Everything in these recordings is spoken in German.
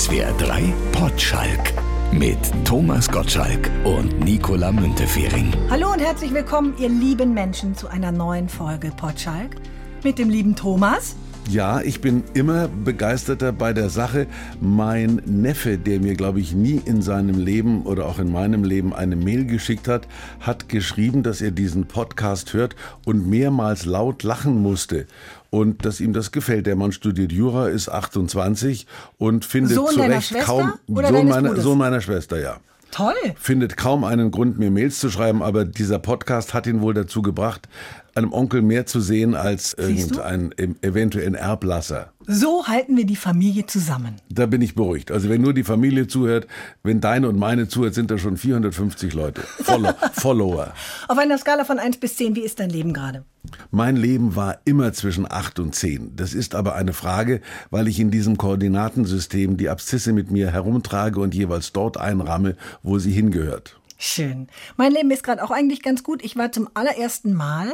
SWR 3 Potschalk mit Thomas Gottschalk und Nicola Müntefering. Hallo und herzlich willkommen, ihr lieben Menschen, zu einer neuen Folge Potschalk mit dem lieben Thomas. Ja, ich bin immer begeisterter bei der Sache. Mein Neffe, der mir, glaube ich, nie in seinem Leben oder auch in meinem Leben eine Mail geschickt hat, hat geschrieben, dass er diesen Podcast hört und mehrmals laut lachen musste. Und dass ihm das gefällt. Der Mann studiert Jura, ist 28 und findet Sohn zu deiner Recht Schwester kaum Sohn meiner? Sohn meiner Schwester, ja Toll. findet kaum einen Grund, mir Mails zu schreiben, aber dieser Podcast hat ihn wohl dazu gebracht, einem Onkel mehr zu sehen als du? irgendeinen eventuellen Erblasser. So halten wir die Familie zusammen. Da bin ich beruhigt. Also wenn nur die Familie zuhört, wenn deine und meine zuhört, sind da schon 450 Leute. Follow Follower. Auf einer Skala von 1 bis 10, wie ist dein Leben gerade? Mein Leben war immer zwischen 8 und 10. Das ist aber eine Frage, weil ich in diesem Koordinatensystem die Abszisse mit mir herumtrage und jeweils dort einramme, wo sie hingehört. Schön. Mein Leben ist gerade auch eigentlich ganz gut. Ich war zum allerersten Mal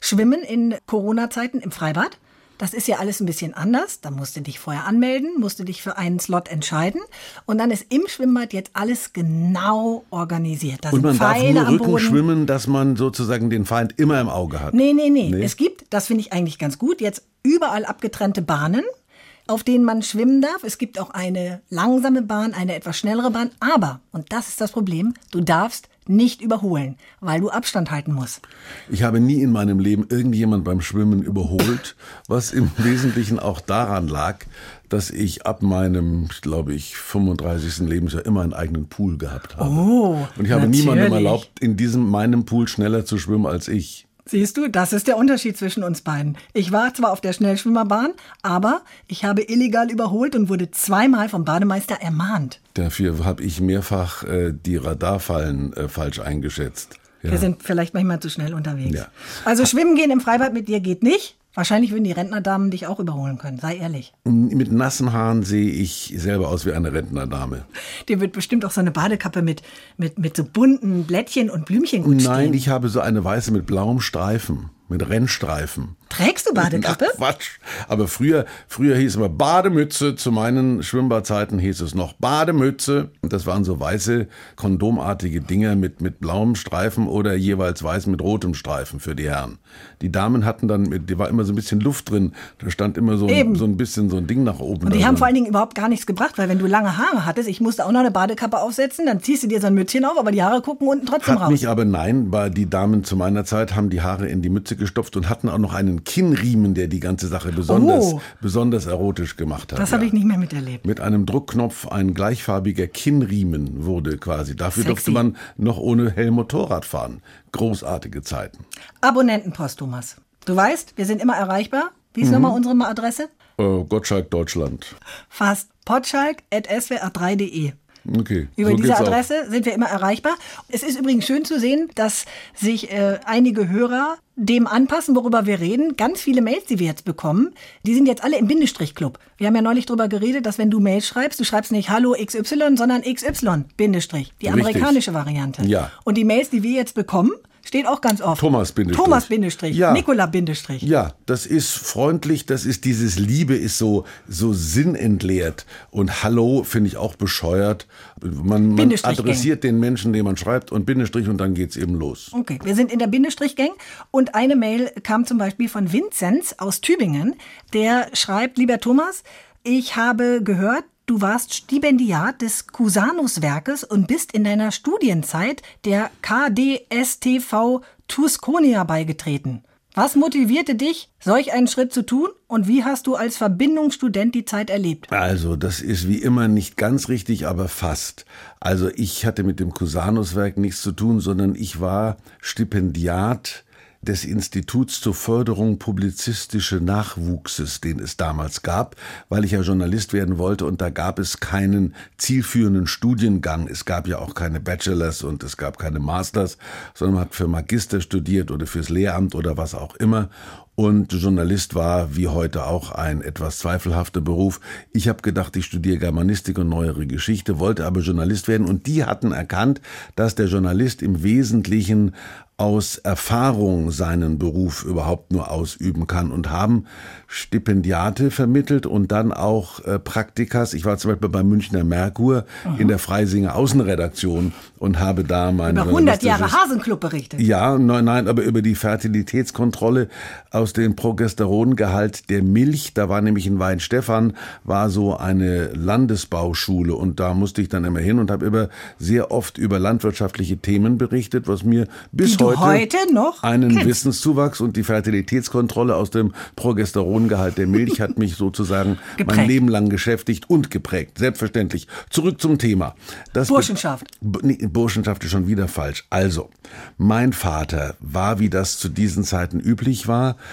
schwimmen in Corona-Zeiten im Freibad. Das ist ja alles ein bisschen anders. Da musst du dich vorher anmelden, musst du dich für einen Slot entscheiden. Und dann ist im Schwimmbad jetzt alles genau organisiert. Da Und man darf nur Rücken schwimmen, dass man sozusagen den Feind immer im Auge hat. Nee, nee, nee, Nee? Es gibt, das finde ich eigentlich ganz gut, jetzt überall abgetrennte Bahnen, auf denen man schwimmen darf. Es gibt auch eine langsame Bahn, eine etwas schnellere Bahn. Aber, und das ist das Problem, du darfst nicht überholen, weil du Abstand halten musst. Ich habe nie in meinem Leben irgendjemand beim Schwimmen überholt, was im Wesentlichen auch daran lag, dass ich ab meinem, glaube ich, 35. Lebensjahr immer einen eigenen Pool gehabt habe. Oh, Und ich habe natürlich. niemandem erlaubt, in diesem meinem Pool schneller zu schwimmen als ich. Siehst du, das ist der Unterschied zwischen uns beiden. Ich war zwar auf der Schnellschwimmerbahn, aber ich habe illegal überholt und wurde zweimal vom Bademeister ermahnt. Dafür habe ich mehrfach äh, die Radarfallen äh, falsch eingeschätzt. Ja. Wir sind vielleicht manchmal zu schnell unterwegs. Ja. Also schwimmen gehen im Freibad mit dir geht nicht. Wahrscheinlich würden die Rentnerdamen dich auch überholen können, sei ehrlich. Mit nassen Haaren sehe ich selber aus wie eine Rentnerdame. Dir wird bestimmt auch so eine Badekappe mit, mit, mit so bunten Blättchen und Blümchen gut Nein, stehen. ich habe so eine weiße mit blauem Streifen, mit Rennstreifen. Trägst du Badekappe? Ach, Quatsch. Aber früher, früher hieß immer Bademütze. Zu meinen Schwimmbadzeiten hieß es noch Bademütze. Und Das waren so weiße, kondomartige Dinger mit, mit blauem Streifen oder jeweils weiß mit rotem Streifen für die Herren. Die Damen hatten dann, mit, die war immer so ein bisschen Luft drin. Da stand immer so, ein, so ein bisschen so ein Ding nach oben. Und die da haben drin. vor allen Dingen überhaupt gar nichts gebracht, weil wenn du lange Haare hattest, ich musste auch noch eine Badekappe aufsetzen, dann ziehst du dir so ein Mützchen auf, aber die Haare gucken unten trotzdem Hat raus. mich aber nein, weil die Damen zu meiner Zeit haben die Haare in die Mütze gestopft und hatten auch noch einen Kinnriemen, der die ganze Sache besonders, Oh. besonders erotisch gemacht hat. das habe ich nicht mehr miterlebt. Mit einem Druckknopf ein gleichfarbiger Kinnriemen wurde quasi. Dafür Sexy. durfte man noch ohne Helm Motorrad fahren. Großartige Zeiten. Abonnentenpost, Thomas. Du weißt, wir sind immer erreichbar. Wie Mhm. ist nochmal unsere Adresse? Äh, Gottschalk Deutschland. Fast potschalk.swr3.de. Okay. Über so diese geht's auch. Adresse sind wir immer erreichbar. Es ist übrigens schön zu sehen, dass sich äh, einige Hörer dem anpassen, worüber wir reden. Ganz viele Mails, die wir jetzt bekommen, die sind jetzt alle im Bindestrich-Club. Wir haben ja neulich darüber geredet, dass wenn du Mails schreibst, du schreibst nicht Hallo XY, sondern XY, Bindestrich. Die Richtig. amerikanische Variante. Ja. Und die Mails, die wir jetzt bekommen, steht auch ganz oft. Thomas Bindestrich. Thomas Bindestrich. Ja. Nikola Bindestrich. Ja, das ist freundlich, das ist dieses Liebe ist so so sinnentleert und Hallo finde ich auch bescheuert. Man, man adressiert den Menschen, den man schreibt und Bindestrich und dann geht's eben los. Okay, wir sind in der Bindestrich-Gang und eine Mail kam zum Beispiel von Vinzenz aus Tübingen. Der schreibt, lieber Thomas, ich habe gehört, du warst Stipendiat des Cusanus-Werkes und bist in deiner Studienzeit der KDSTV Tusconia beigetreten. Was motivierte dich, solch einen Schritt zu tun und wie hast du als Verbindungsstudent die Zeit erlebt? Also, das ist wie immer nicht ganz richtig, aber fast. Also, ich hatte mit dem Cusanus-Werk nichts zu tun, sondern ich war Stipendiat des Instituts zur Förderung publizistische Nachwuchses, den es damals gab, weil ich ja Journalist werden wollte und da gab es keinen zielführenden Studiengang. Es gab ja auch keine Bachelors und es gab keine Masters, sondern man hat für Magister studiert oder fürs Lehramt oder was auch immer. Und Journalist war wie heute auch ein etwas zweifelhafter Beruf. Ich habe gedacht, ich studiere Germanistik und neuere Geschichte, wollte aber Journalist werden und die hatten erkannt, dass der Journalist im Wesentlichen aus Erfahrung seinen Beruf überhaupt nur ausüben kann und haben Stipendiate vermittelt und dann auch äh, Praktikas. Ich war zum Beispiel beim Münchner Merkur Aha. in der Freisinger Außenredaktion und habe da meine über 100 Jahre Hasenclub berichtet. Ja, nein, nein, aber über die Fertilitätskontrolle aus dem Progesterongehalt der Milch. Da war nämlich in Weinstefan war so eine Landesbauschule und da musste ich dann immer hin und habe immer sehr oft über landwirtschaftliche Themen berichtet, was mir bis heute, heute, noch einen kennst. Wissenszuwachs und die Fertilitätskontrolle aus dem Progesterongehalt der Milch hat mich sozusagen mein Leben lang beschäftigt und geprägt. Selbstverständlich. Zurück zum Thema. Das Burschenschaft. Nee, Burschenschaft ist schon wieder falsch. Also, mein Vater war, wie das zu diesen Zeiten üblich war,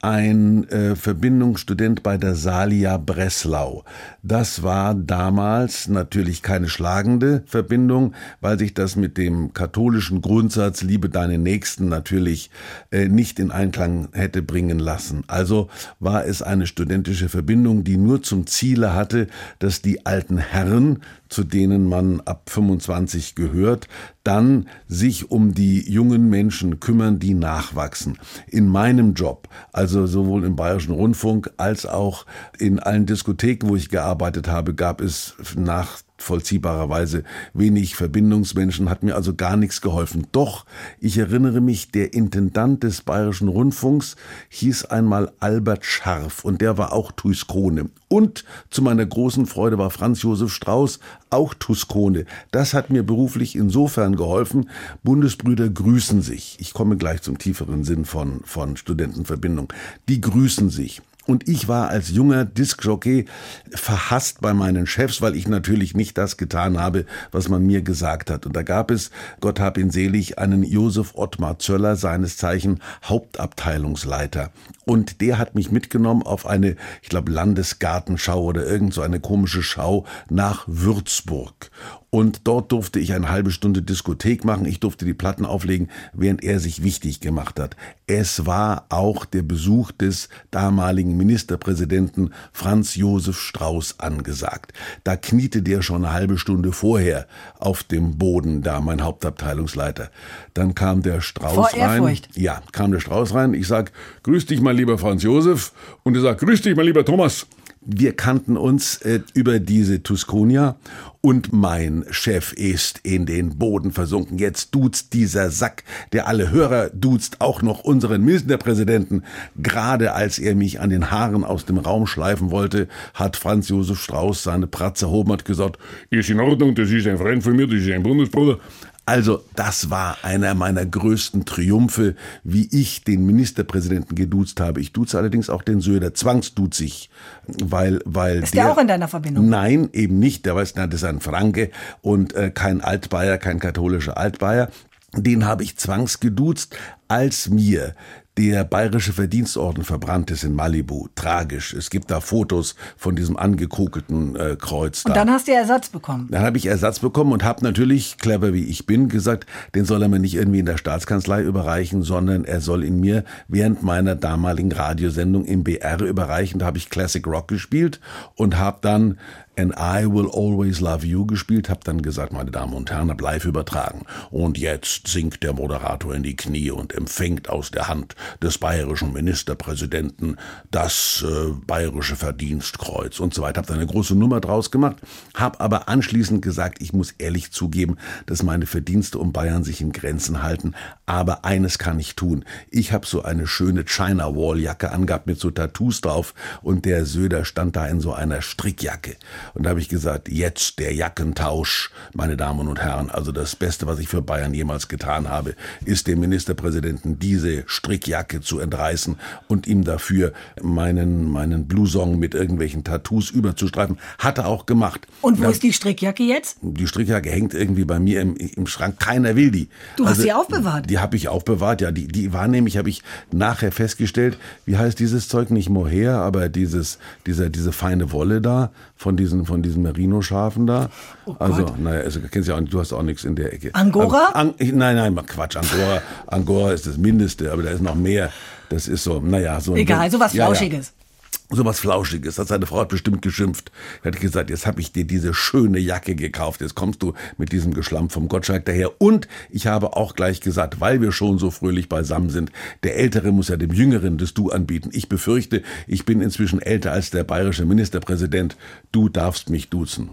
ein äh, Verbindungsstudent bei der Salia Breslau. Das war damals natürlich keine schlagende Verbindung, weil sich das mit dem katholischen Grundsatz Liebe deine Nächsten natürlich äh, nicht in Einklang hätte bringen lassen. Also war es eine studentische Verbindung, die nur zum Ziele hatte, dass die alten Herren zu denen man ab 25 gehört, dann sich um die jungen Menschen kümmern, die nachwachsen. In meinem Job, also sowohl im Bayerischen Rundfunk als auch in allen Diskotheken, wo ich gearbeitet habe, gab es nach vollziehbarerweise wenig Verbindungsmenschen, hat mir also gar nichts geholfen. Doch, ich erinnere mich, der Intendant des Bayerischen Rundfunks hieß einmal Albert Scharf und der war auch Tuskone. Und zu meiner großen Freude war Franz Josef Strauß auch Tuskone. Das hat mir beruflich insofern geholfen. Bundesbrüder grüßen sich. Ich komme gleich zum tieferen Sinn von, von Studentenverbindung. Die grüßen sich. Und ich war als junger Diskjockey verhasst bei meinen Chefs, weil ich natürlich nicht das getan habe, was man mir gesagt hat. Und da gab es, Gott hab ihn selig, einen Josef Ottmar Zöller, seines Zeichen Hauptabteilungsleiter. Und der hat mich mitgenommen auf eine, ich glaube, Landesgartenschau oder irgend so eine komische Schau nach Würzburg. Und dort durfte ich eine halbe Stunde Diskothek machen. Ich durfte die Platten auflegen, während er sich wichtig gemacht hat. Es war auch der Besuch des damaligen Ministerpräsidenten Franz Josef Strauß angesagt. Da kniete der schon eine halbe Stunde vorher auf dem Boden, da mein Hauptabteilungsleiter. Dann kam der Strauß Vor rein. Ja, kam der Strauß rein. Ich sag, grüß dich, mein lieber Franz Josef. Und er sagt, grüß dich, mein lieber Thomas. Wir kannten uns äh, über diese Tusconia und mein Chef ist in den Boden versunken. Jetzt duzt dieser Sack, der alle Hörer duzt, auch noch unseren Ministerpräsidenten. Gerade als er mich an den Haaren aus dem Raum schleifen wollte, hat Franz Josef Strauß seine Pratze erhoben und gesagt, ist in Ordnung, das ist ein Freund von mir, das ist ein Bundesbruder. Also das war einer meiner größten Triumphe, wie ich den Ministerpräsidenten geduzt habe. Ich duze allerdings auch den Söder zwangsduzig, weil weil ist der, der, auch in deiner Verbindung? Nein, eben nicht. Der weiß, das ist ein Franke und äh, kein Altbayer, kein katholischer Altbayer. Den habe ich zwangsgeduzt, als mir der Bayerische Verdienstorden verbrannt ist in Malibu. Tragisch. Es gibt da Fotos von diesem angekokelten äh, Kreuz. Da. Und dann hast du Ersatz bekommen. Dann habe ich Ersatz bekommen und habe natürlich, clever wie ich bin, gesagt, den soll er mir nicht irgendwie in der Staatskanzlei überreichen, sondern er soll ihn mir während meiner damaligen Radiosendung im BR überreichen. Da habe ich Classic Rock gespielt und habe dann And I Will Always Love You gespielt, habe dann gesagt, meine Damen und Herren, hab live übertragen. Und jetzt sinkt der Moderator in die Knie und empfängt aus der Hand des bayerischen Ministerpräsidenten das äh, bayerische Verdienstkreuz und so weiter. Hab da eine große Nummer draus gemacht, hab aber anschließend gesagt, ich muss ehrlich zugeben, dass meine Verdienste um Bayern sich in Grenzen halten. Aber eines kann ich tun. Ich habe so eine schöne China Wall Jacke angehabt mit so Tattoos drauf und der Söder stand da in so einer Strickjacke. Und da habe ich gesagt, jetzt der Jackentausch, meine Damen und Herren. Also das Beste, was ich für Bayern jemals getan habe, ist dem Ministerpräsidenten diese Strickjacke zu entreißen und ihm dafür meinen, meinen Blouson mit irgendwelchen Tattoos überzustreifen. Hat er auch gemacht. Und wo ja, ist die Strickjacke jetzt? Die Strickjacke hängt irgendwie bei mir im, im Schrank. Keiner will die. Du also, hast sie aufbewahrt? Die habe ich aufbewahrt, ja. Die, die war nämlich, habe ich nachher festgestellt, wie heißt dieses Zeug? Nicht Mohair, aber dieses, dieser, diese feine Wolle da von diesen diesen, von diesen Merino-Schafen da. Oh also, naja, also, kennst ja auch, du hast auch nichts in der Ecke. Angora? An, an, nein, nein, Quatsch, Angora, Angora ist das Mindeste, aber da ist noch mehr. Das ist so, naja, so. Egal, sowas ja, ja. Flauschiges. Sowas Flauschiges. Das seine Frau hat bestimmt geschimpft. Er hat gesagt, jetzt habe ich dir diese schöne Jacke gekauft. Jetzt kommst du mit diesem Geschlamm vom Gottschalk daher. Und ich habe auch gleich gesagt, weil wir schon so fröhlich beisammen sind, der Ältere muss ja dem Jüngeren das Du anbieten. Ich befürchte, ich bin inzwischen älter als der bayerische Ministerpräsident. Du darfst mich duzen.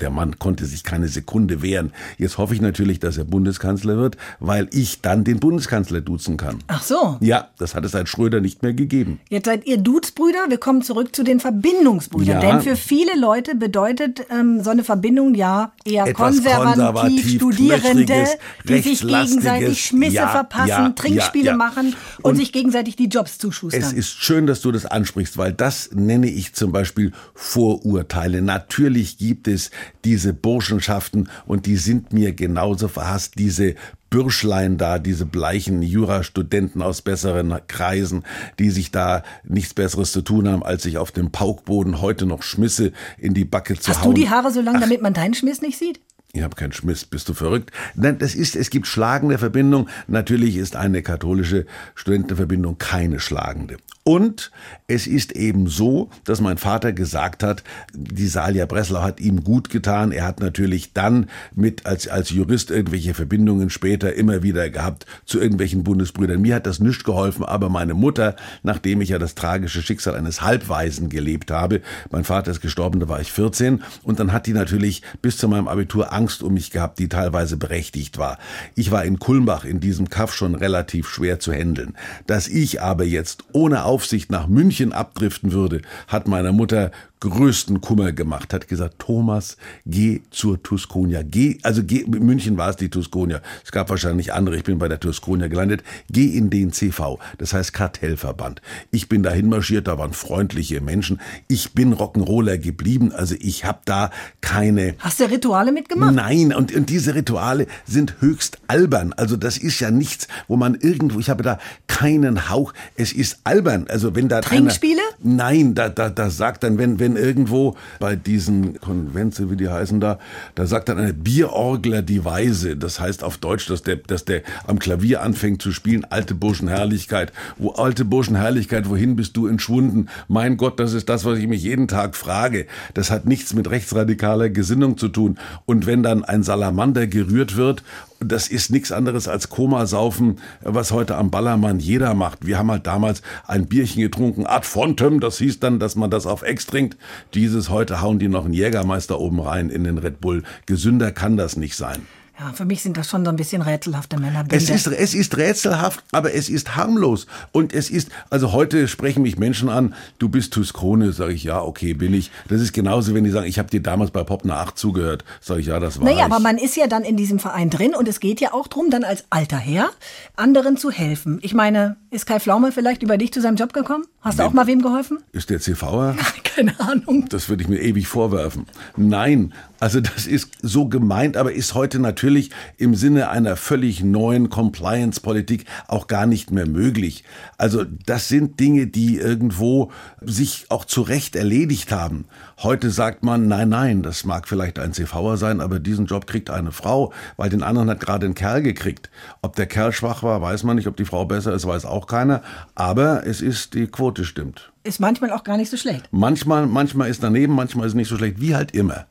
Der Mann konnte sich keine Sekunde wehren. Jetzt hoffe ich natürlich, dass er Bundeskanzler wird, weil ich dann den Bundeskanzler duzen kann. Ach so. Ja, das hat es seit Schröder nicht mehr gegeben. Jetzt seid ihr Duzbrüder. Wir kommen zurück zu den Verbindungsbrüdern. Ja. Denn für viele Leute bedeutet ähm, so eine Verbindung ja eher Etwas konservativ, konservativ, Studierende, die sich gegenseitig Schmisse Ja, verpassen, ja, Trinkspiele machen und, Und sich gegenseitig die Jobs zuschustern. Es ist schön, dass du das ansprichst, weil das nenne ich zum Beispiel Vorurteile. Natürlich gibt es diese Burschenschaften und die sind mir genauso verhasst, diese Bürschlein da, diese bleichen Jurastudenten aus besseren Kreisen, die sich da nichts Besseres zu tun haben, als sich auf dem Paukboden heute noch Schmisse in die Backe zu Hast hauen. du die Haare so lang, damit man deinen Schmiss nicht sieht? Ich habe keinen Schmiss, bist du verrückt? Nein, das ist, es gibt schlagende Verbindung. Natürlich ist eine katholische Studentenverbindung keine schlagende. Und es ist eben so, dass mein Vater gesagt hat, die Salia Breslau hat ihm gut getan. Er hat natürlich dann mit als, als Jurist irgendwelche Verbindungen später immer wieder gehabt zu irgendwelchen Bundesbrüdern. Mir hat das nicht geholfen, aber meine Mutter, nachdem ich ja das tragische Schicksal eines Halbwaisen gelebt habe, mein Vater ist gestorben, da war ich 14, und dann hat die natürlich bis zu meinem Abitur Angst um mich gehabt, die teilweise berechtigt war. Ich war in Kulmbach in diesem Kaff schon relativ schwer zu handeln. Dass ich aber jetzt ohne Aufsicht nach München abdriften würde, hat meiner Mutter größten Kummer gemacht, hat gesagt, Thomas, geh zur Tusconia, geh, also geh, in München war es die Tusconia, es gab wahrscheinlich andere, ich bin bei der Tusconia gelandet, geh in den CV, das heißt Kartellverband. Ich bin dahin marschiert, da waren freundliche Menschen, ich bin Rock'n'Roller geblieben, also ich habe da keine Hast du Rituale mitgemacht? Nein, und, und diese Rituale sind höchst albern. Also das ist ja nichts, wo man irgendwo, ich habe da keinen Hauch. Es ist albern. Also wenn da Trinkspiele? Einer, nein, da, da, da sagt dann, wenn, wenn irgendwo bei diesen Konvenze, wie die heißen da, da sagt dann eine Bierorgler die Weise. Das heißt auf Deutsch, dass der, dass der am Klavier anfängt zu spielen, alte Burschenherrlichkeit. Wo alte Burschenherrlichkeit, wohin bist du entschwunden? Mein Gott, das ist das, was ich mich jeden Tag frage. Das hat nichts mit rechtsradikaler Gesinnung zu tun. Und wenn dann ein Salamander gerührt wird, das ist nichts anderes als Komasaufen, was heute am Ballermann jeder macht. Wir haben halt damals ein Bierchen getrunken, ad fontem, das hieß dann, dass man das auf Ex trinkt. Dieses heute hauen die noch einen Jägermeister oben rein in den Red Bull. Gesünder kann das nicht sein. Ja, für mich sind das schon so ein bisschen rätselhafte Männerbände. Es ist, es ist rätselhaft, aber es ist harmlos. Und es ist, also heute sprechen mich Menschen an, du bist Tuscone, sage ich, ja, okay, bin ich. Das ist genauso, wenn die sagen, ich habe dir damals bei Pop eine 8 zugehört, sage ich, ja, das war Naja, ich. aber man ist ja dann in diesem Verein drin und es geht ja auch drum, dann als alter Herr anderen zu helfen. Ich meine, ist Kai Pflaume vielleicht über dich zu seinem Job gekommen? Hast du Wem? auch mal wem geholfen? Ist der CVer? Keine Ahnung. Das würde ich mir ewig vorwerfen. Nein, also das ist so gemeint, aber ist heute natürlich im Sinne einer völlig neuen Compliance-Politik auch gar nicht mehr möglich. Also das sind Dinge, die irgendwo sich auch zu Recht erledigt haben. Heute sagt man, nein, nein, das mag vielleicht ein CVer sein, aber diesen Job kriegt eine Frau, weil den anderen hat gerade ein Kerl gekriegt. Ob der Kerl schwach war, weiß man nicht. Ob die Frau besser ist, weiß auch keiner. Aber es ist, die Quote stimmt. Ist manchmal auch gar nicht so schlecht. Manchmal, manchmal ist daneben, manchmal ist nicht so schlecht, wie halt immer.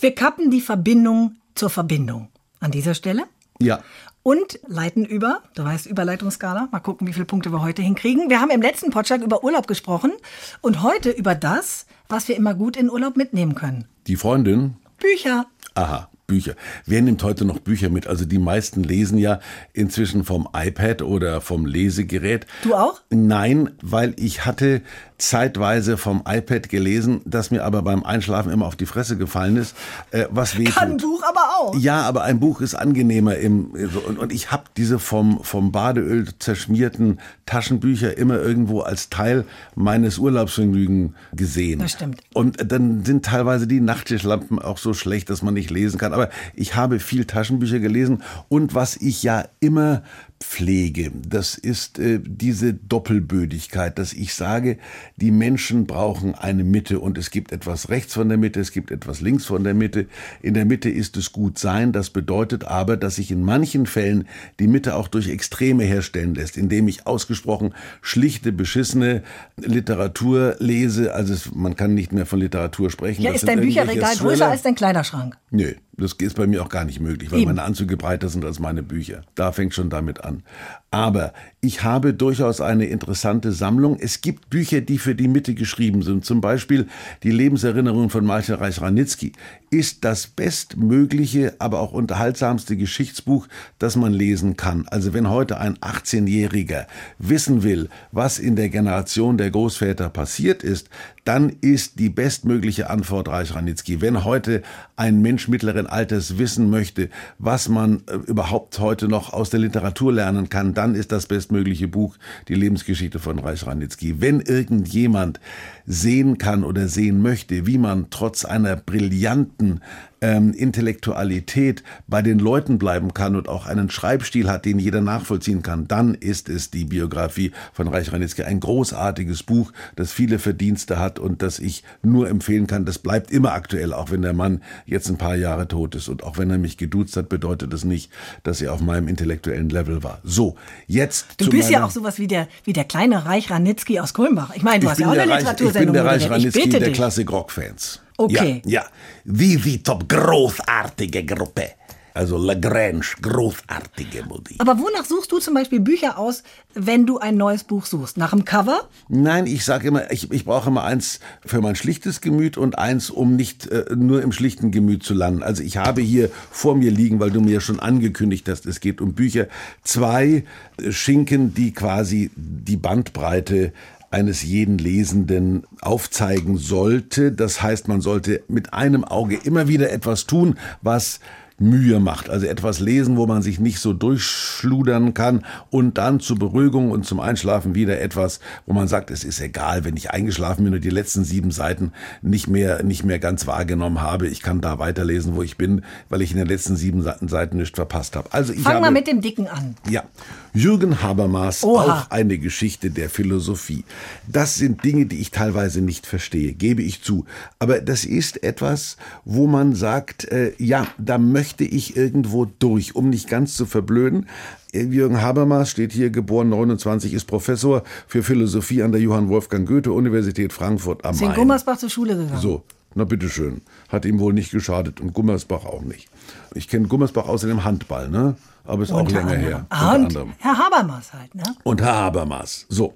Wir kappen die Verbindung zur Verbindung an dieser Stelle Ja. und leiten über. Du weißt, Überleitungsskala. Mal gucken, wie viele Punkte wir heute hinkriegen. Wir haben im letzten Podcast über Urlaub gesprochen und heute über das, was wir immer gut in Urlaub mitnehmen können. Die Freundin, Bücher. aha, Bücher. Wer nimmt heute noch Bücher mit? Also die meisten lesen ja inzwischen vom iPad oder vom Lesegerät. Du auch? Nein, weil ich hatte zeitweise vom iPad gelesen, das mir aber beim Einschlafen immer auf die Fresse gefallen ist, äh, was wehtut. Kann ein Buch aber auch. Ja, aber ein Buch ist angenehmer im so, und, und ich habe diese vom vom Badeöl zerschmierten Taschenbücher immer irgendwo als Teil meines Urlaubsvergnügen gesehen. Das stimmt. Und dann sind teilweise die Nachttischlampen auch so schlecht, dass man nicht lesen kann. Aber ich habe viel Taschenbücher gelesen und was ich ja immer pflege, das ist äh, diese Doppelbödigkeit, dass ich sage, die Menschen brauchen eine Mitte und es gibt etwas rechts von der Mitte, es gibt etwas links von der Mitte. In der Mitte ist es gut sein. Das bedeutet aber, dass sich in manchen Fällen die Mitte auch durch Extreme herstellen lässt, indem ich ausgesprochen schlichte, beschissene Literatur lese. Also es, man kann nicht mehr von Literatur sprechen. Ja, Das ist dein Bücherregal größer Thriller. als dein Kleiderschrank? Nö, das ist bei mir auch gar nicht möglich, weil Eben. meine Anzüge breiter sind als meine Bücher. Da fängt schon damit an. Aber ich habe durchaus eine interessante Sammlung. Es gibt Bücher, die für die Mitte geschrieben sind. Zum Beispiel die Lebenserinnerung von Michael Reich-Ranitzky ist das bestmögliche, aber auch unterhaltsamste Geschichtsbuch, das man lesen kann. Also wenn heute ein 18-Jähriger wissen will, was in der Generation der Großväter passiert ist, dann ist die bestmögliche Antwort Reich Ranitzky. Wenn heute ein Mensch mittleren Alters wissen möchte, was man äh, überhaupt heute noch aus der Literatur lernen kann, dann ist das bestmögliche Buch die Lebensgeschichte von Reich Ranitzky. Wenn irgendjemand sehen kann oder sehen möchte, wie man trotz einer brillanten ähm, Intellektualität bei den Leuten bleiben kann und auch einen Schreibstil hat, den jeder nachvollziehen kann, dann ist es die Biografie von Reich Ranitzky. Ein großartiges Buch, das viele Verdienste hat und das ich nur empfehlen kann. Das bleibt immer aktuell, auch wenn der Mann jetzt ein paar Jahre tot ist. Und auch wenn er mich geduzt hat, bedeutet das nicht, dass er auf meinem intellektuellen Level war. So, jetzt Du bist ja auch sowas wie der, wie der kleine Reich Ranitzky aus Kulmbach. Ich meine, du ich hast ja auch der eine Reich, ich bin Literatursendung der Reich Ranitzky der dich. Okay. Ja, ja. Vivi Top, großartige Gruppe. Also Lagrange, großartige Musik. Aber wonach suchst du zum Beispiel Bücher aus, wenn du ein neues Buch suchst? Nach dem Cover? Nein, ich sage immer, ich, ich brauche immer eins für mein schlichtes Gemüt und eins, um nicht äh, nur im schlichten Gemüt zu landen. Also ich habe hier vor mir liegen, weil du mir schon angekündigt hast, es geht um Bücher, zwei äh, Schinken, die quasi die Bandbreite eines jeden Lesenden aufzeigen sollte. Das heißt, man sollte mit einem Auge immer wieder etwas tun, was Mühe macht. Also etwas lesen, wo man sich nicht so durchschludern kann und dann zur Beruhigung und zum Einschlafen wieder etwas, wo man sagt, es ist egal, wenn ich eingeschlafen bin und die letzten sieben Seiten nicht mehr, nicht mehr ganz wahrgenommen habe. Ich kann da weiterlesen, wo ich bin, weil ich in den letzten sieben Seiten nichts verpasst habe. Also ich Fang habe, mal mit dem Dicken an. ja, Jürgen Habermas, Oha. auch eine Geschichte der Philosophie. Das sind Dinge, die ich teilweise nicht verstehe, gebe ich zu. Aber das ist etwas, wo man sagt, äh, ja, da möchte ich irgendwo durch, um nicht ganz zu verblöden. Jürgen Habermas steht hier, geboren 29, ist Professor für Philosophie an der Johann Wolfgang Goethe Universität Frankfurt am Main. Gummersbach zur Schule gegangen. So, na bitteschön. Hat ihm wohl nicht geschadet und Gummersbach auch nicht. Ich kenne Gummersbach außerdem Handball, ne? Aber ist auch länger anderem. her. Ah, und anderem. Herr Habermas halt, ne? Und Herr Habermas. So,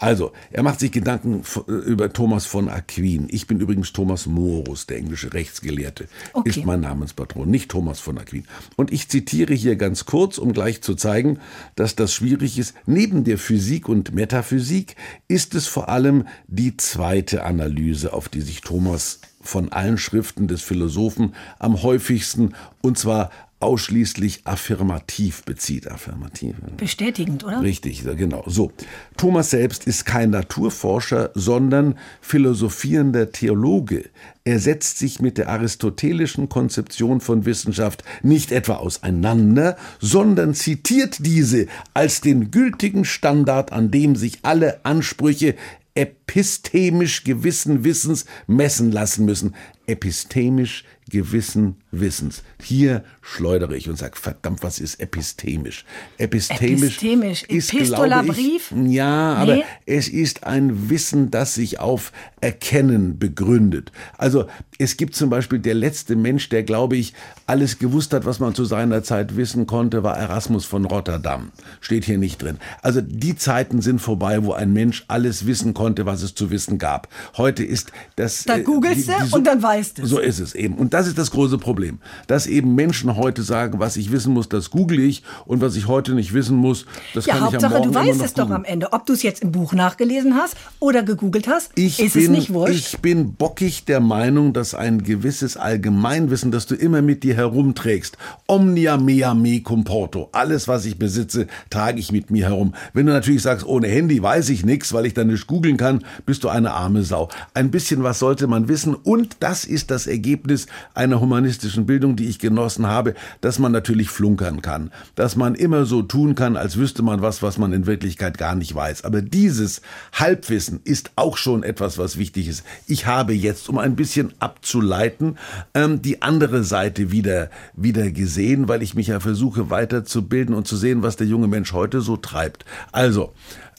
also, er macht sich Gedanken f- über Thomas von Aquin. Ich bin übrigens Thomas Morus, der englische Rechtsgelehrte, Okay. ist mein Namenspatron, nicht Thomas von Aquin. Und ich zitiere hier ganz kurz, um gleich zu zeigen, dass das schwierig ist. Neben der Physik und Metaphysik ist es vor allem die zweite Analyse, auf die sich Thomas von allen Schriften des Philosophen am häufigsten, und zwar ausschließlich affirmativ bezieht. Affirmativ. Bestätigend, oder? Richtig, genau. So. Thomas selbst ist kein Naturforscher, sondern philosophierender Theologe. Er setzt sich mit der aristotelischen Konzeption von Wissenschaft nicht etwa auseinander, sondern zitiert diese als den gültigen Standard, an dem sich alle Ansprüche epistemisch gewissen Wissens messen lassen müssen. Epistemisch gewissen Wissens. Hier schleudere ich und sage, verdammt, was ist epistemisch? Epistemisch, Epistemisch. ist, Epistolar glaube ich, Brief? Ja, aber Nee. es ist ein Wissen, das sich auf Erkennen begründet. Also es gibt zum Beispiel der letzte Mensch, der, glaube ich, alles gewusst hat, was man zu seiner Zeit wissen konnte, war Erasmus von Rotterdam. Steht hier nicht drin. Also die Zeiten sind vorbei, wo ein Mensch alles wissen konnte, was es zu wissen gab. Heute ist das... Da äh, googelst du und dann weißt du es. So ist es eben. Und das ist das große Problem. Dass eben Menschen heute sagen, was ich wissen muss, das google ich. Und was ich heute nicht wissen muss, das Ja, kann ich am Hauptsache, Morgen du weißt es doch am Ende. Ob du es jetzt im Buch nachgelesen hast oder gegoogelt hast, Ich ist bin, es nicht wurscht. Ich bin bockig der Meinung, dass ein gewisses Allgemeinwissen, das du immer mit dir herumträgst, omnia mea me comporto, alles, was ich besitze, trage ich mit mir herum. Wenn du natürlich sagst, ohne Handy weiß ich nichts, weil ich dann nicht googeln kann, bist du eine arme Sau. Ein bisschen was sollte man wissen und das das ist das Ergebnis einer humanistischen Bildung, die ich genossen habe, dass man natürlich flunkern kann, dass man immer so tun kann, als wüsste man was, was man in Wirklichkeit gar nicht weiß. Aber dieses Halbwissen ist auch schon etwas, was wichtig ist. Ich habe jetzt, um ein bisschen abzuleiten, ähm, die andere Seite wieder, wieder gesehen, weil ich mich ja versuche weiterzubilden und zu sehen, was der junge Mensch heute so treibt. Also,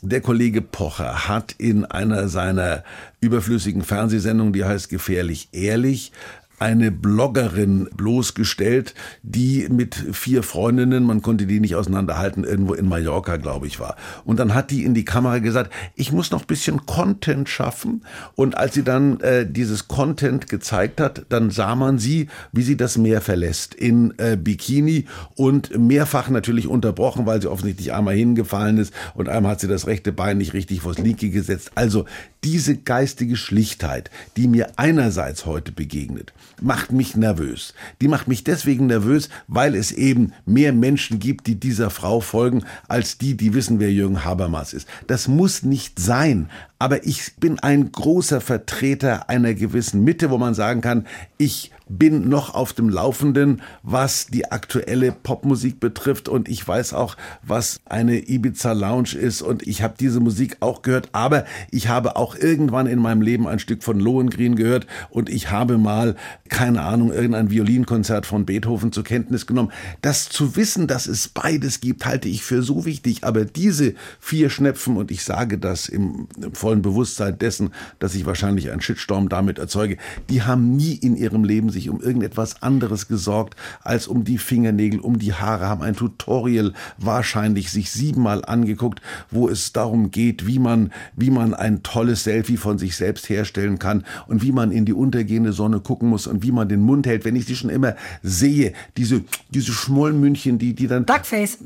der Kollege Pocher hat in einer seiner überflüssigen Fernsehsendungen, die heißt Gefährlich Ehrlich, eine Bloggerin bloßgestellt, die mit vier Freundinnen, man konnte die nicht auseinanderhalten, irgendwo in Mallorca, glaube ich, war. Und dann hat die in die Kamera gesagt, ich muss noch bisschen Content schaffen. Und als sie dann äh, dieses Content gezeigt hat, dann sah man sie, wie sie das Meer verlässt, in äh, Bikini und mehrfach natürlich unterbrochen, weil sie offensichtlich einmal hingefallen ist und einmal hat sie das rechte Bein nicht richtig vors linke gesetzt. Also diese geistige Schlichtheit, die mir einerseits heute begegnet, macht mich nervös. Die macht mich deswegen nervös, weil es eben mehr Menschen gibt, die dieser Frau folgen, als die, die wissen, wer Jürgen Habermas ist. Das muss nicht sein, aber ich bin ein großer Vertreter einer gewissen Mitte, wo man sagen kann, ich bin noch auf dem Laufenden, was die aktuelle Popmusik betrifft. Und ich weiß auch, was eine Ibiza Lounge ist. Und ich habe diese Musik auch gehört, aber ich habe auch irgendwann in meinem Leben ein Stück von Lohengrin gehört. Und ich habe mal, keine Ahnung, irgendein Violinkonzert von Beethoven zur Kenntnis genommen. Das zu wissen, dass es beides gibt, halte ich für so wichtig, aber diese vier Schnepfen und ich sage das im, im vollen Bewusstsein dessen, dass ich wahrscheinlich einen Shitstorm damit erzeuge, die haben nie in ihrem Leben sich um irgendetwas anderes gesorgt als um die Fingernägel, um die Haare, haben ein Tutorial wahrscheinlich sich siebenmal angeguckt, wo es darum geht, wie man, wie man ein tolles Selfie von sich selbst herstellen kann und wie man in die untergehende Sonne gucken muss und wie man den Mund hält. Wenn ich sie schon immer sehe, diese, diese Schmollmünchen, die, die dann. Duckface.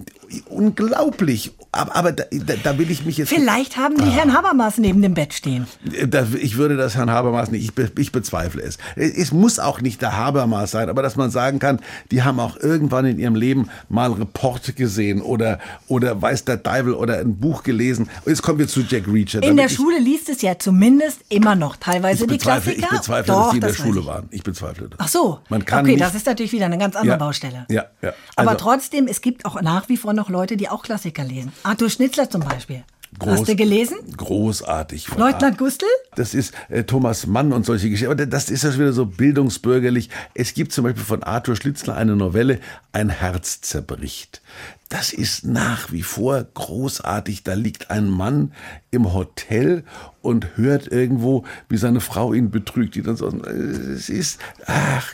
Unglaublich. Aber, aber da, da, will ich mich jetzt. Vielleicht haben die ah. Herrn Habermas neben dem Bett stehen. ich würde das Herrn Habermas nicht, ich, ich bezweifle es. Es muss auch nicht der Habermas sein, aber dass man sagen kann, die haben auch irgendwann in ihrem Leben mal Reporte gesehen oder, oder weiß der Teufel oder ein Buch gelesen. Und jetzt kommen wir zu Jack Reacher. In der Schule liest es ja zumindest immer noch teilweise die Klassiker. Ich bezweifle, Doch, dass die in der Schule waren. Ich bezweifle das. Ach so. Man kann okay, nicht, das ist natürlich wieder eine ganz andere ja, Baustelle. Ja, ja. Also, aber trotzdem, es gibt auch nach wie vor noch Leute, die auch Klassiker lesen. Arthur Schnitzler zum Beispiel. Groß, Hast du gelesen? Großartig. Leutnant Gustl? Das ist äh, Thomas Mann und solche Geschichten. Aber das ist ja schon wieder so bildungsbürgerlich. Es gibt zum Beispiel von Arthur Schlitzler eine Novelle, Ein Herz zerbricht. Das ist nach wie vor großartig. Da liegt ein Mann im Hotel und hört irgendwo, wie seine Frau ihn betrügt. Die dann so, es ist, ach,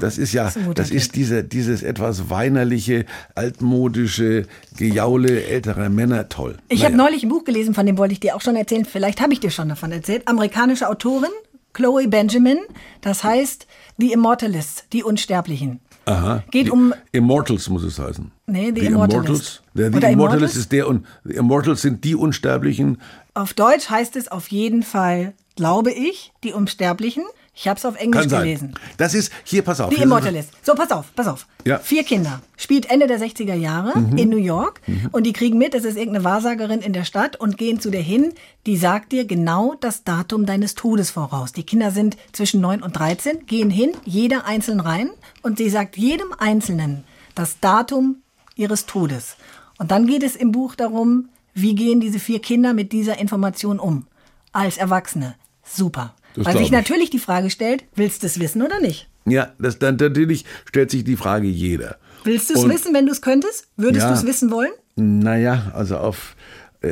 das ist ja, das ist diese, dieses etwas weinerliche, altmodische Gejaule älterer Männer. Toll. Ich naja. habe neulich ein Buch gelesen, von dem wollte ich dir auch schon erzählen. Vielleicht habe ich dir schon davon erzählt. Amerikanische Autorin, Chloe Benjamin. Das heißt The Immortalists, die Unsterblichen. Aha. Geht die um. Immortals muss es heißen. Nee, the Immortalist. Immortals. Der, the Oder Immortalist ist der und The Immortals sind die Unsterblichen. Auf Deutsch heißt es auf jeden Fall, glaube ich, die Unsterblichen. Ich habe es auf Englisch gelesen. Das ist, hier, pass auf. Die Immortalist. So, pass auf, pass auf. Ja. Vier Kinder. Spielt Ende der 60er Jahre mhm. in New York. Mhm. Und die kriegen mit, es ist irgendeine Wahrsagerin in der Stadt und gehen zu der hin. Die sagt dir genau das Datum deines Todes voraus. Die Kinder sind zwischen 9 und 13, gehen hin, jeder einzeln rein. Und sie sagt jedem Einzelnen das Datum ihres Todes. Und dann geht es im Buch darum, wie gehen diese vier Kinder mit dieser Information um? Als Erwachsene. Super. Das Weil sich natürlich die Frage stellt, willst du es wissen oder nicht? Ja, das, dann, natürlich stellt sich die Frage jeder. Willst du es wissen, wenn du es könntest? Würdest ja, du es wissen wollen? Naja, also auf,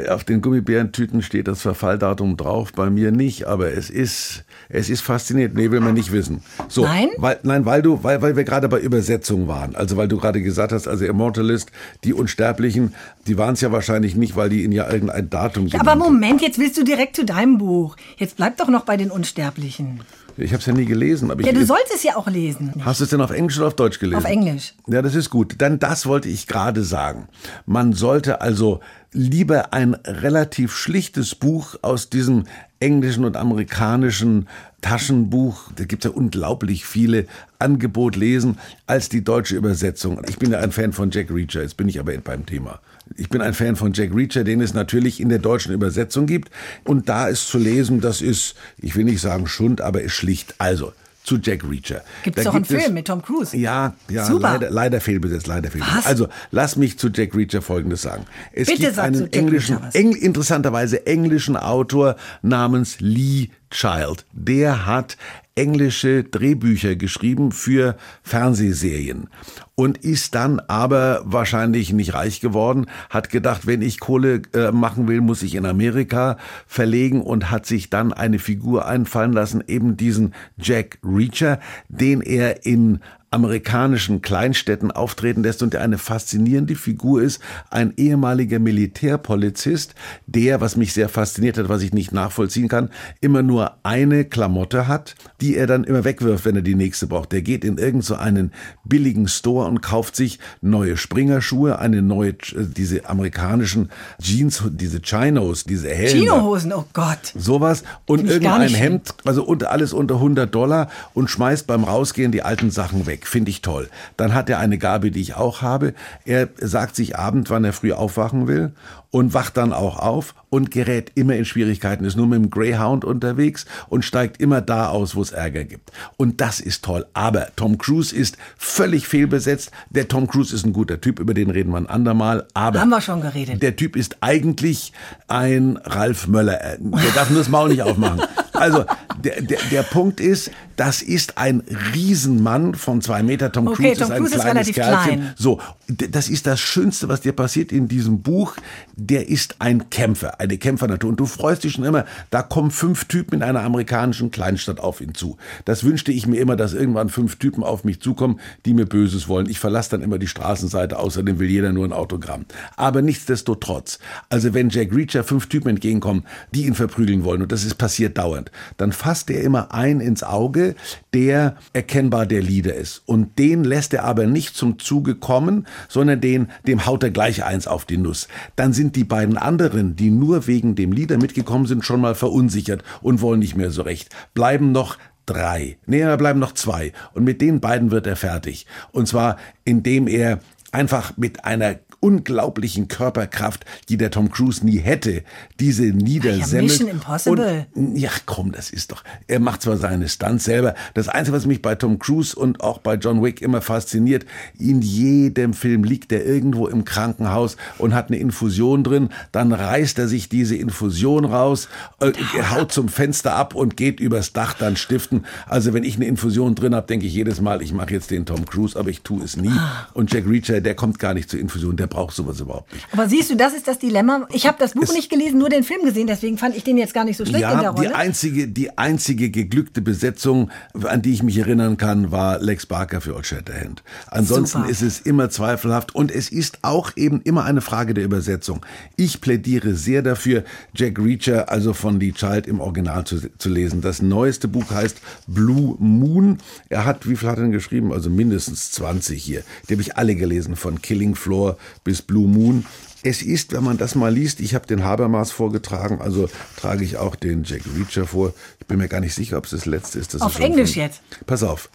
auf den Gummibärentüten steht das Verfalldatum drauf, bei mir nicht, aber es ist, es ist faszinierend. Nee, will man nicht wissen. So, nein? Weil, nein, weil du, weil, weil wir gerade bei Übersetzung waren. Also weil du gerade gesagt hast, also Immortalist, die Unsterblichen, die waren es ja wahrscheinlich nicht, weil die ihnen ja irgendein Datum ja, Aber Moment, jetzt willst du direkt zu deinem Buch. Jetzt bleib doch noch bei den Unsterblichen. Ich habe es ja nie gelesen. Aber ja, ich, du sollst es ja auch lesen. Hast du es denn auf Englisch oder auf Deutsch gelesen? Auf Englisch. Ja, das ist gut. Dann das wollte ich gerade sagen. Man sollte also lieber ein relativ schlichtes Buch aus diesem englischen und amerikanischen Taschenbuch, da gibt es ja unglaublich viele Angebot lesen, als die deutsche Übersetzung. Ich bin ja ein Fan von Jack Reacher, jetzt bin ich aber beim Thema. Ich bin ein Fan von Jack Reacher, den es natürlich in der deutschen Übersetzung gibt. Und da ist zu lesen, das ist, ich will nicht sagen Schund, aber ist schlicht. Also, zu Jack Reacher. Gibt es doch einen Film mit Tom Cruise? Ja, ja, Super. leider, leider fehlbesetzt, leider fehlbesetzt. Was? Also, lass mich zu Jack Reacher Folgendes sagen. Es Bitte gibt sag zu einen Jack englischen, Reacher was. engl, interessanterweise englischen Autor namens Lee Child. Der hat englische Drehbücher geschrieben für Fernsehserien und ist dann aber wahrscheinlich nicht reich geworden, hat gedacht, wenn ich Kohle äh, machen will, muss ich in Amerika verlegen und hat sich dann eine Figur einfallen lassen, eben diesen Jack Reacher, den er in amerikanischen Kleinstädten auftreten lässt und der eine faszinierende Figur ist, ein ehemaliger Militärpolizist, der, was mich sehr fasziniert hat, was ich nicht nachvollziehen kann, immer nur eine Klamotte hat, die er dann immer wegwirft, wenn er die nächste braucht. Der geht in irgend so einen billigen Store und kauft sich neue Springerschuhe, eine neue, äh, diese amerikanischen Jeans, diese Chinos, diese hellen. Chinohosen, oh Gott. Sowas und irgendein. Hemd, also unter, alles unter 100 Dollar und schmeißt beim Rausgehen die alten Sachen weg. Finde ich toll. Dann hat er eine Gabe, die ich auch habe. Er sagt sich abend, wann er früh aufwachen will und wacht dann auch auf und gerät immer in Schwierigkeiten, ist nur mit dem Greyhound unterwegs und steigt immer da aus, wo es Ärger gibt. Und das ist toll. Aber Tom Cruise ist völlig fehlbesetzt. Der Tom Cruise ist ein guter Typ, über den reden wir ein andermal. Aber Haben wir schon geredet. der Typ ist eigentlich ein Ralf Möller. Äh, Der darf nur das Maul nicht aufmachen. Also der, der, der Punkt ist, das ist ein Riesenmann von zwei Meter. Tom Okay, Cruise Tom ist ein Cruise ist kleines relativ Kerlchen. klein. So, das ist das Schönste, was dir passiert in diesem Buch. Der ist ein Kämpfer, eine Kämpfernatur. Und du freust dich schon immer, da kommen fünf Typen in einer amerikanischen Kleinstadt auf ihn zu. Das wünschte ich mir immer, dass irgendwann fünf Typen auf mich zukommen, die mir Böses wollen. Ich verlasse dann immer die Straßenseite, außerdem will jeder nur ein Autogramm. Aber nichtsdestotrotz, also wenn Jack Reacher fünf Typen entgegenkommen, die ihn verprügeln wollen, und das ist passiert dauernd, dann fasst er immer einen ins Auge, der erkennbar der Leader ist. Und den lässt er aber nicht zum Zuge kommen, sondern den, dem haut er gleich eins auf die Nuss. Dann sind die beiden anderen, die nur wegen dem Leader mitgekommen sind, schon mal verunsichert und wollen nicht mehr so recht. Bleiben noch drei. Nee, da bleiben noch zwei. Und mit den beiden wird er fertig. Und zwar, indem er einfach mit einer unglaublichen Körperkraft, die der Tom Cruise nie hätte, diese niedersemmelt. Mission Impossible. Und, ja, komm, das ist doch. Er macht zwar seine Stunts selber. Das Einzige, was mich bei Tom Cruise und auch bei John Wick immer fasziniert, in jedem Film liegt er irgendwo im Krankenhaus und hat eine Infusion drin. Dann reißt er sich diese Infusion raus, äh, haut zum Fenster ab und geht übers Dach dann stiften. Also wenn ich eine Infusion drin habe, denke ich jedes Mal, ich mache jetzt den Tom Cruise, aber ich tue es nie. Und Jack Reacher, der kommt gar nicht zur Infusion, der braucht sowas überhaupt nicht. Aber siehst du, das ist das Dilemma. Ich habe das Buch nicht gelesen, nur den Film gesehen, deswegen fand ich den jetzt gar nicht so schlecht in der Ja, die Rolle. einzige, die einzige geglückte Besetzung, an die ich mich erinnern kann, war Lex Barker für Old Shatterhand. Ansonsten Super. ist es immer zweifelhaft und es ist auch eben immer eine Frage der Übersetzung. Ich plädiere sehr dafür, Jack Reacher, also von Lee Child im Original zu, zu lesen. Das neueste Buch heißt Blue Moon. Er hat, wie viel hat er denn geschrieben? Also mindestens 20 hier. Die habe ich alle gelesen, von Killing Floor bis Blue Moon. Es ist, wenn man das mal liest, ich habe den Habermas vorgetragen, also trage ich auch den Jack Reacher vor. Ich bin mir gar nicht sicher, ob es das letzte ist. Das Auf ist Englisch von- jetzt. Pass auf.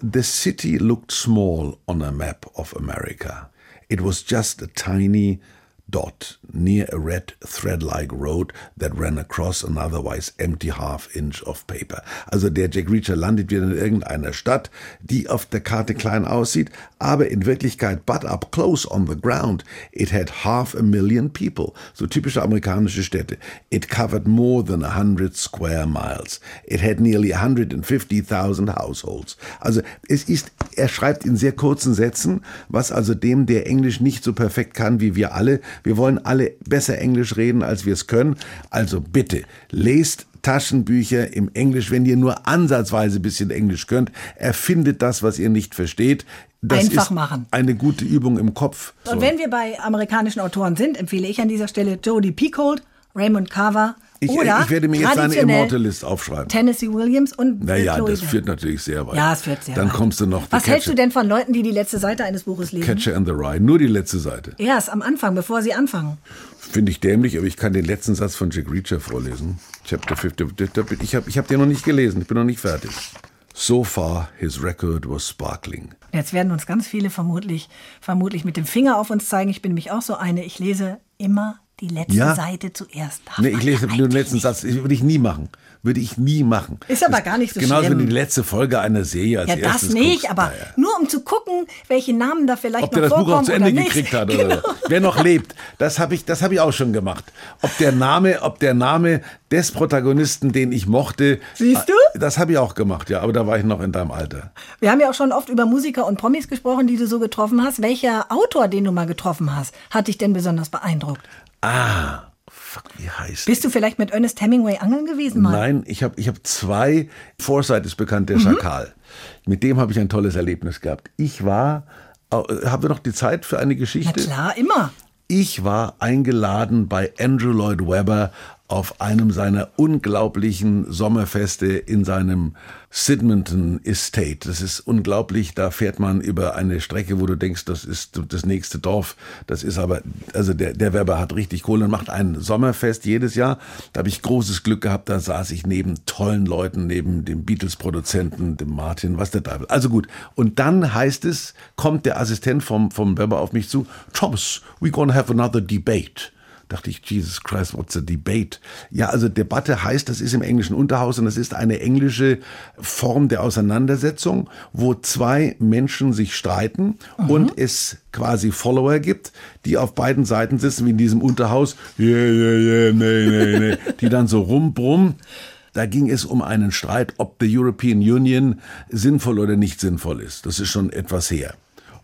The city looked small on a map of America. It was just a tiny dot near a red thread-like road that ran across an otherwise empty half inch of paper. Also der Jack Reacher landet wieder in irgendeiner Stadt, die auf der Karte klein aussieht, aber in Wirklichkeit, but up close on the ground, it had half a million people. So typische amerikanische Städte. It covered more than a hundred square miles. It had nearly 150,000 households. Also es ist, er schreibt in sehr kurzen Sätzen, was also dem, der Englisch nicht so perfekt kann wie wir alle, wir wollen alle besser Englisch reden, als wir es können. Also bitte, lest Taschenbücher im Englisch, wenn ihr nur ansatzweise ein bisschen Englisch könnt, erfindet das, was ihr nicht versteht. Das Einfach ist machen. eine gute Übung im Kopf. Und wenn wir bei amerikanischen Autoren sind, empfehle ich an dieser Stelle Jodie Picoult, Raymond Carver ich, oder ich werde mir jetzt eine Immortalist aufschreiben. Tennessee Williams und Naja, Bill das führt natürlich sehr weit. Ja, es führt sehr Dann weit. kommst du noch Was hältst du denn von Leuten, die die letzte Seite eines Buches lesen? Catcher and the Rye. Nur die letzte Seite. Erst am Anfang, bevor sie anfangen. Finde ich dämlich, aber ich kann den letzten Satz von Jack Reacher vorlesen. Chapter 50. Ich habe ich hab den noch nicht gelesen, ich bin noch nicht fertig. So far, his record was sparkling. Jetzt werden uns ganz viele vermutlich, vermutlich mit dem Finger auf uns zeigen. Ich bin nämlich auch so eine. Ich lese immer die letzte Ja. Seite zuerst. Darf Nee, ich lese nur den letzten. Satz. Ich würde ich nie machen. Würde ich nie machen. Ist aber gar nicht so Genauso schlimm. wie die letzte Folge einer Serie als Ja, das nicht, guckst. aber Naja. nur um zu gucken, welche Namen da vielleicht Ob der noch das Buch auch zu Ende gekriegt hat Genau. oder wer noch lebt, das habe ich, das habe ich auch schon gemacht. Ob der Name, ob der Name des Protagonisten, den ich mochte, Siehst du? das habe ich auch gemacht, ja. Aber da war ich noch in deinem Alter. Wir haben ja auch schon oft über Musiker und Promis gesprochen, die du so getroffen hast. Welcher Autor, den du mal getroffen hast, hat dich denn besonders beeindruckt? Ah, fuck, wie heißt Bist du vielleicht mit Ernest Hemingway angeln gewesen mal? Nein, ich habe ich hab zwei, Foresight ist bekannt, der Schakal. Mit dem habe ich ein tolles Erlebnis gehabt. Ich war, haben wir noch die Zeit für eine Na Geschichte? klar, immer. Ich war eingeladen bei Andrew Lloyd Webber auf einem seiner unglaublichen Sommerfeste in seinem Sidmonton Estate. Das ist unglaublich. Da fährt man über eine Strecke, wo du denkst, das ist das nächste Dorf. Das ist aber, also der, der Weber hat richtig Kohle und macht ein Sommerfest jedes Jahr. Da habe ich großes Glück gehabt. Da saß ich neben tollen Leuten, neben dem Beatles-Produzenten, dem Martin, was der Teufel. Also gut. Und dann heißt es, kommt der Assistent vom, vom Weber auf mich zu. Thomas, we're gonna have another debate dachte ich, Jesus Christ, what's a debate? Ja, also Debatte heißt, das ist im englischen Unterhaus und das ist eine englische Form der Auseinandersetzung, wo zwei Menschen sich streiten und es quasi Follower gibt, die auf beiden Seiten sitzen, wie in diesem Unterhaus, yeah, yeah, yeah, nee, nee, nee, die dann so rumbrummen. Da ging es um einen Streit, ob the European Union sinnvoll oder nicht sinnvoll ist. Das ist schon etwas her.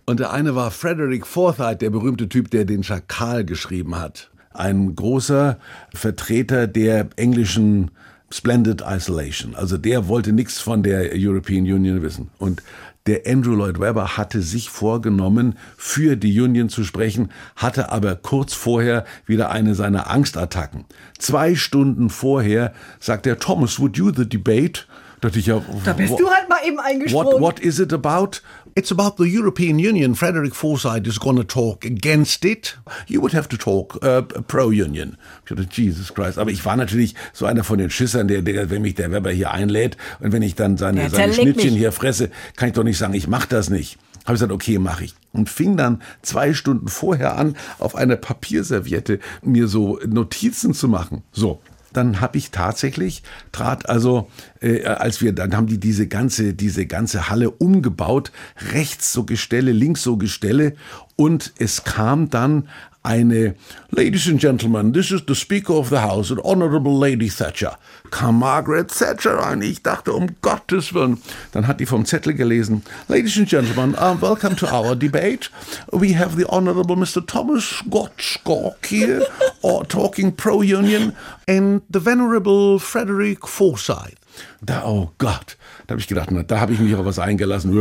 Und der eine war Frederick Forsyth, der berühmte Typ, der den Schakal geschrieben hat. Ein großer Vertreter der englischen Splendid Isolation. Also der wollte nichts von der European Union wissen. Und der Andrew Lloyd Webber hatte sich vorgenommen, für die Union zu sprechen, hatte aber kurz vorher wieder eine seiner Angstattacken. Zwei Stunden vorher sagt er, Thomas, would you the debate? Da ich ja, Da bist du halt mal eben eingesprungen. What, what is it about? It's about the European Union. Frederick Forsyth is going to talk against it. You would have to talk uh, pro-Union. Ich dachte, Jesus Christ. Aber ich war natürlich so einer von den Schissern, der, der, wenn mich der Weber hier einlädt und wenn ich dann seine, Der seine Schnittchen mich. hier fresse, kann ich doch nicht sagen, ich mach das nicht. Habe ich gesagt, okay, mache ich. Und fing dann zwei Stunden vorher an, auf einer Papierserviette mir so Notizen zu machen. So, dann habe ich tatsächlich trat also äh, als wir dann haben die diese ganze diese ganze Halle umgebaut rechts so Gestelle links so Gestelle und es kam dann eine Ladies and Gentlemen, this is the Speaker of the House, and Honorable Lady Thatcher. Kam Margaret Thatcher rein. Ich dachte, um Gottes Willen. Dann hat die vom Zettel gelesen. Ladies and Gentlemen, uh, welcome to our debate. We have the Honorable Mr. Thomas Gottschalk here, or talking pro-union, and the Venerable Frederick Forsyth. Da, oh Gott. Da habe ich gedacht, na, da habe ich mich auf was eingelassen.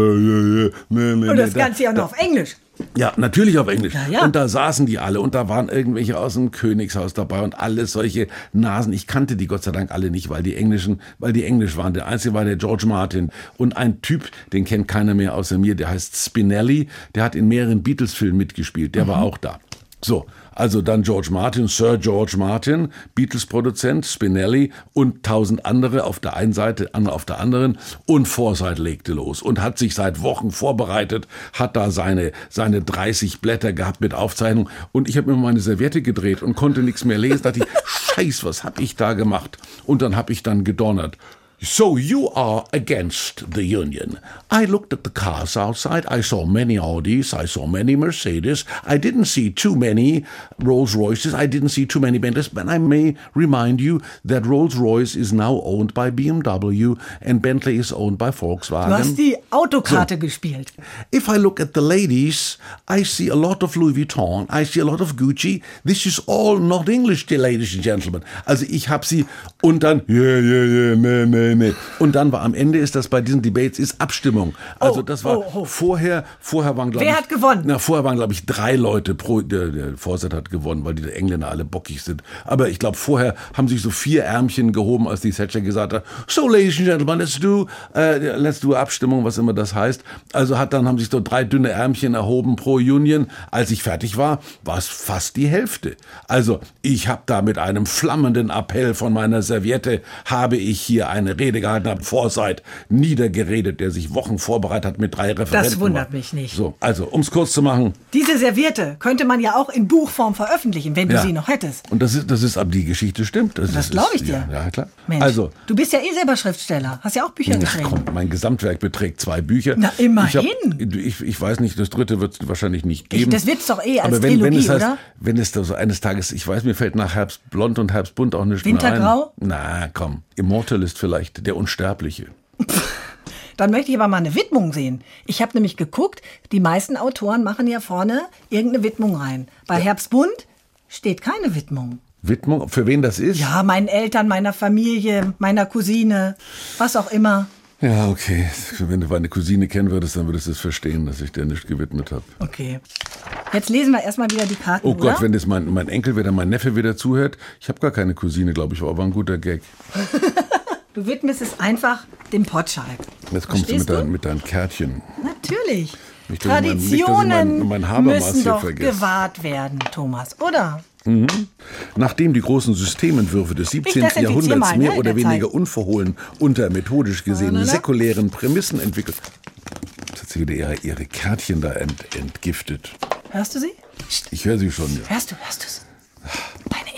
Und das Ganze ja noch auf Englisch. Ja, natürlich auf Englisch. Ja, ja. Und da saßen die alle und da waren irgendwelche aus dem Königshaus dabei und alles solche Nasen. Ich kannte die Gott sei Dank alle nicht, weil die Englischen, weil die Englisch waren. Der einzige war der George Martin und ein Typ, den kennt keiner mehr außer mir, der heißt Spinelli. Der hat in mehreren Beatles-Filmen mitgespielt. Der war auch da. So, also dann George Martin, Sir George Martin, Beatles-Produzent, Spinelli und tausend andere auf der einen Seite, andere auf der anderen. Und Forsyth legte los und hat sich seit Wochen vorbereitet, hat da seine, seine 30 Blätter gehabt mit Aufzeichnung. Und ich habe mir meine Serviette gedreht und konnte nichts mehr lesen. Da dachte ich, Scheiß, was hab ich da gemacht? Und dann habe ich dann gedonnert. So you are against the union. I looked at the cars outside. I saw many Audis. I saw many Mercedes. I didn't see too many Rolls Royces. I didn't see too many Bentleys. But I may remind you that Rolls Royce is now owned by BMW and Bentley is owned by Volkswagen. Du hast die Autokarte gespielt. If I look at the ladies, I see a lot of Louis Vuitton, I see a lot of Gucci. This is all not English, dear ladies and gentlemen. Also ich habe sie und dann yeah, yeah, yeah, meh, meh, meh. Und dann war am Ende ist das bei diesen Debates ist Abstimmung. Also Oh, das war oh, oh. vorher vorher waren glaube ich Wer hat gewonnen? Na vorher waren glaube ich drei Leute pro der, der Vorsitz hat gewonnen, weil die Engländer alle bockig sind. Aber ich glaube vorher haben sich so vier Ärmchen gehoben, als die Thatcher gesagt hat, so ladies and gentlemen, let's do äh, let's do Abstimmung, was immer das heißt. Also hat dann haben sich so drei dünne Ärmchen erhoben pro Union. Als ich fertig war, war es fast die Hälfte. Also ich habe da mit einem flammenden Appell von meiner Serviette habe ich hier eine eine Rede gehalten hat, Foresight, niedergeredet, der sich Wochen vorbereitet hat mit drei Referenten. Das wundert mich nicht. So, also, um es kurz zu machen. Diese Serviette könnte man ja auch in Buchform veröffentlichen, wenn du Ja. sie noch hättest. Und das ist, das ist, aber die Geschichte stimmt. Das, Das glaube ich ist- dir. Ja, ja, klar. Mensch, Also, du bist ja eh selber Schriftsteller. Hast ja auch Bücher Ach geschrieben. komm, mein Gesamtwerk beträgt zwei Bücher. Na, immerhin. Ich, hab, ich, ich weiß nicht, das dritte wird es wahrscheinlich nicht Ich- geben. das wird's doch eh als Aber wenn, wenn Trilogie, es heißt, oder? Wenn es da so eines Tages, ich weiß, mir fällt nach Herbstblond und Herbstbunt auch nicht Wintergrau? mehr ein. Na, komm. Immortalist vielleicht, der Unsterbliche. Dann möchte ich aber mal eine Widmung sehen. Ich habe nämlich geguckt, die meisten Autoren machen ja vorne irgendeine Widmung rein. Bei Herbstbund steht keine Widmung. Widmung, für wen das ist? Ja, meinen Eltern, meiner Familie, meiner Cousine, was auch immer. Ja, okay. Wenn du meine Cousine kennen würdest, dann würdest du es verstehen, dass ich der nicht gewidmet habe. Okay. Jetzt lesen wir erstmal wieder die Karten. Oh Gott, oder? wenn das mein, mein Enkel wieder, mein Neffe wieder zuhört. Ich habe gar keine Cousine, glaube ich, war aber ein guter Gag. Du widmest es einfach dem Potschalk. Jetzt kommst du Verstehst mit, dein, mit deinem Kärtchen. Natürlich. Nicht, ich mein- nicht, Traditionen mein- müssen doch vergesse. gewahrt werden, Thomas, oder? Nachdem die großen Systementwürfe des 17. desinfiziere Jahrhunderts mal, ne, mehr in oder der weniger Zeit. unverhohlen unter methodisch gesehen Na, na, na. säkulären Prämissen entwickelt. Jetzt hat sie wieder ihre, ihre Kärtchen da ent, entgiftet. Hörst du sie? Ich höre sie schon. Ja. Hörst du, hörst du es? Deine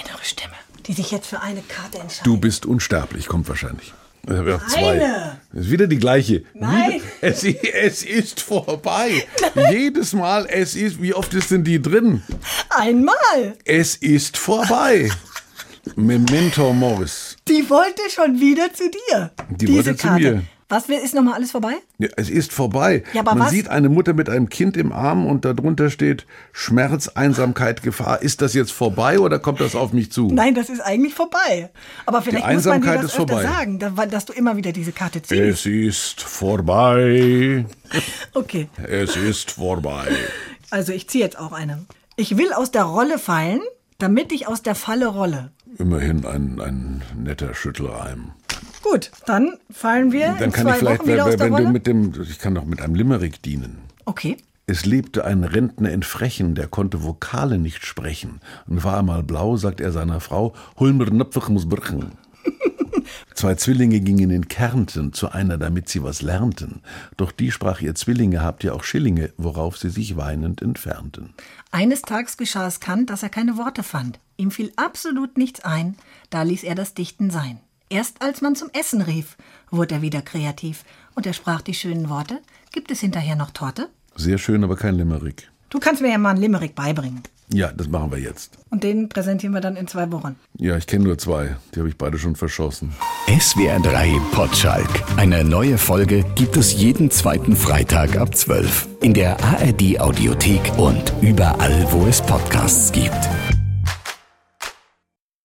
die sich jetzt für eine Karte entscheidet. Du bist unsterblich, kommt wahrscheinlich. Auch zwei. Ist wieder die gleiche. Nein. Wieder, es, es ist vorbei. Jedes Mal, es ist, wie oft ist denn die drin? Einmal. Es ist vorbei. Memento Morris. Die wollte schon wieder zu dir. Die wollte zu Karte. mir. Was ist nochmal alles vorbei? Ja, es ist vorbei. Ja, Man was? sieht eine Mutter mit einem Kind im Arm und darunter steht Schmerz, Einsamkeit, Gefahr. Ist das jetzt vorbei oder kommt das auf mich zu? Nein, das ist eigentlich vorbei. Aber vielleicht muss man dir das ist öfter vorbei. sagen, da- dass du immer wieder diese Karte ziehst. Es ist vorbei. Okay, Es ist vorbei. also ich ziehe jetzt auch eine. Ich will aus der Rolle fallen, damit ich aus der Falle rolle. Immerhin ein, ein netter Schüttelreim. Gut, dann fallen wir Dann in kann ich vielleicht, wenn, wenn du mit dem, ich kann doch mit einem Limerick dienen. okay. Es lebte ein Rentner in Frechen, der konnte Vokale nicht sprechen. Und war einmal blau, sagt er seiner Frau, hol mir Nöpfich muss brechen. Zwei Zwillinge gingen in Kärnten zu einer, damit sie was lernten. Doch die sprach ihr Zwillinge, habt ihr auch Schillinge, worauf sie sich weinend entfernten. Eines Tages geschah es Kant, dass er keine Worte fand. Ihm fiel absolut nichts ein, da ließ er das Dichten sein. Erst als man zum Essen rief, wurde er wieder kreativ und er sprach die schönen Worte. Gibt es hinterher noch Torte? Sehr schön, aber kein Limerick. Du kannst mir ja mal einen Limerick beibringen. Ja, das machen wir jetzt. Und den präsentieren wir dann in zwei Wochen. Ja, ich kenne nur zwei. Die habe ich beide schon verschossen. SWR 3 Potschalk. Eine neue Folge gibt es jeden zweiten Freitag ab 12. In der ARD Audiothek und überall, wo es Podcasts gibt.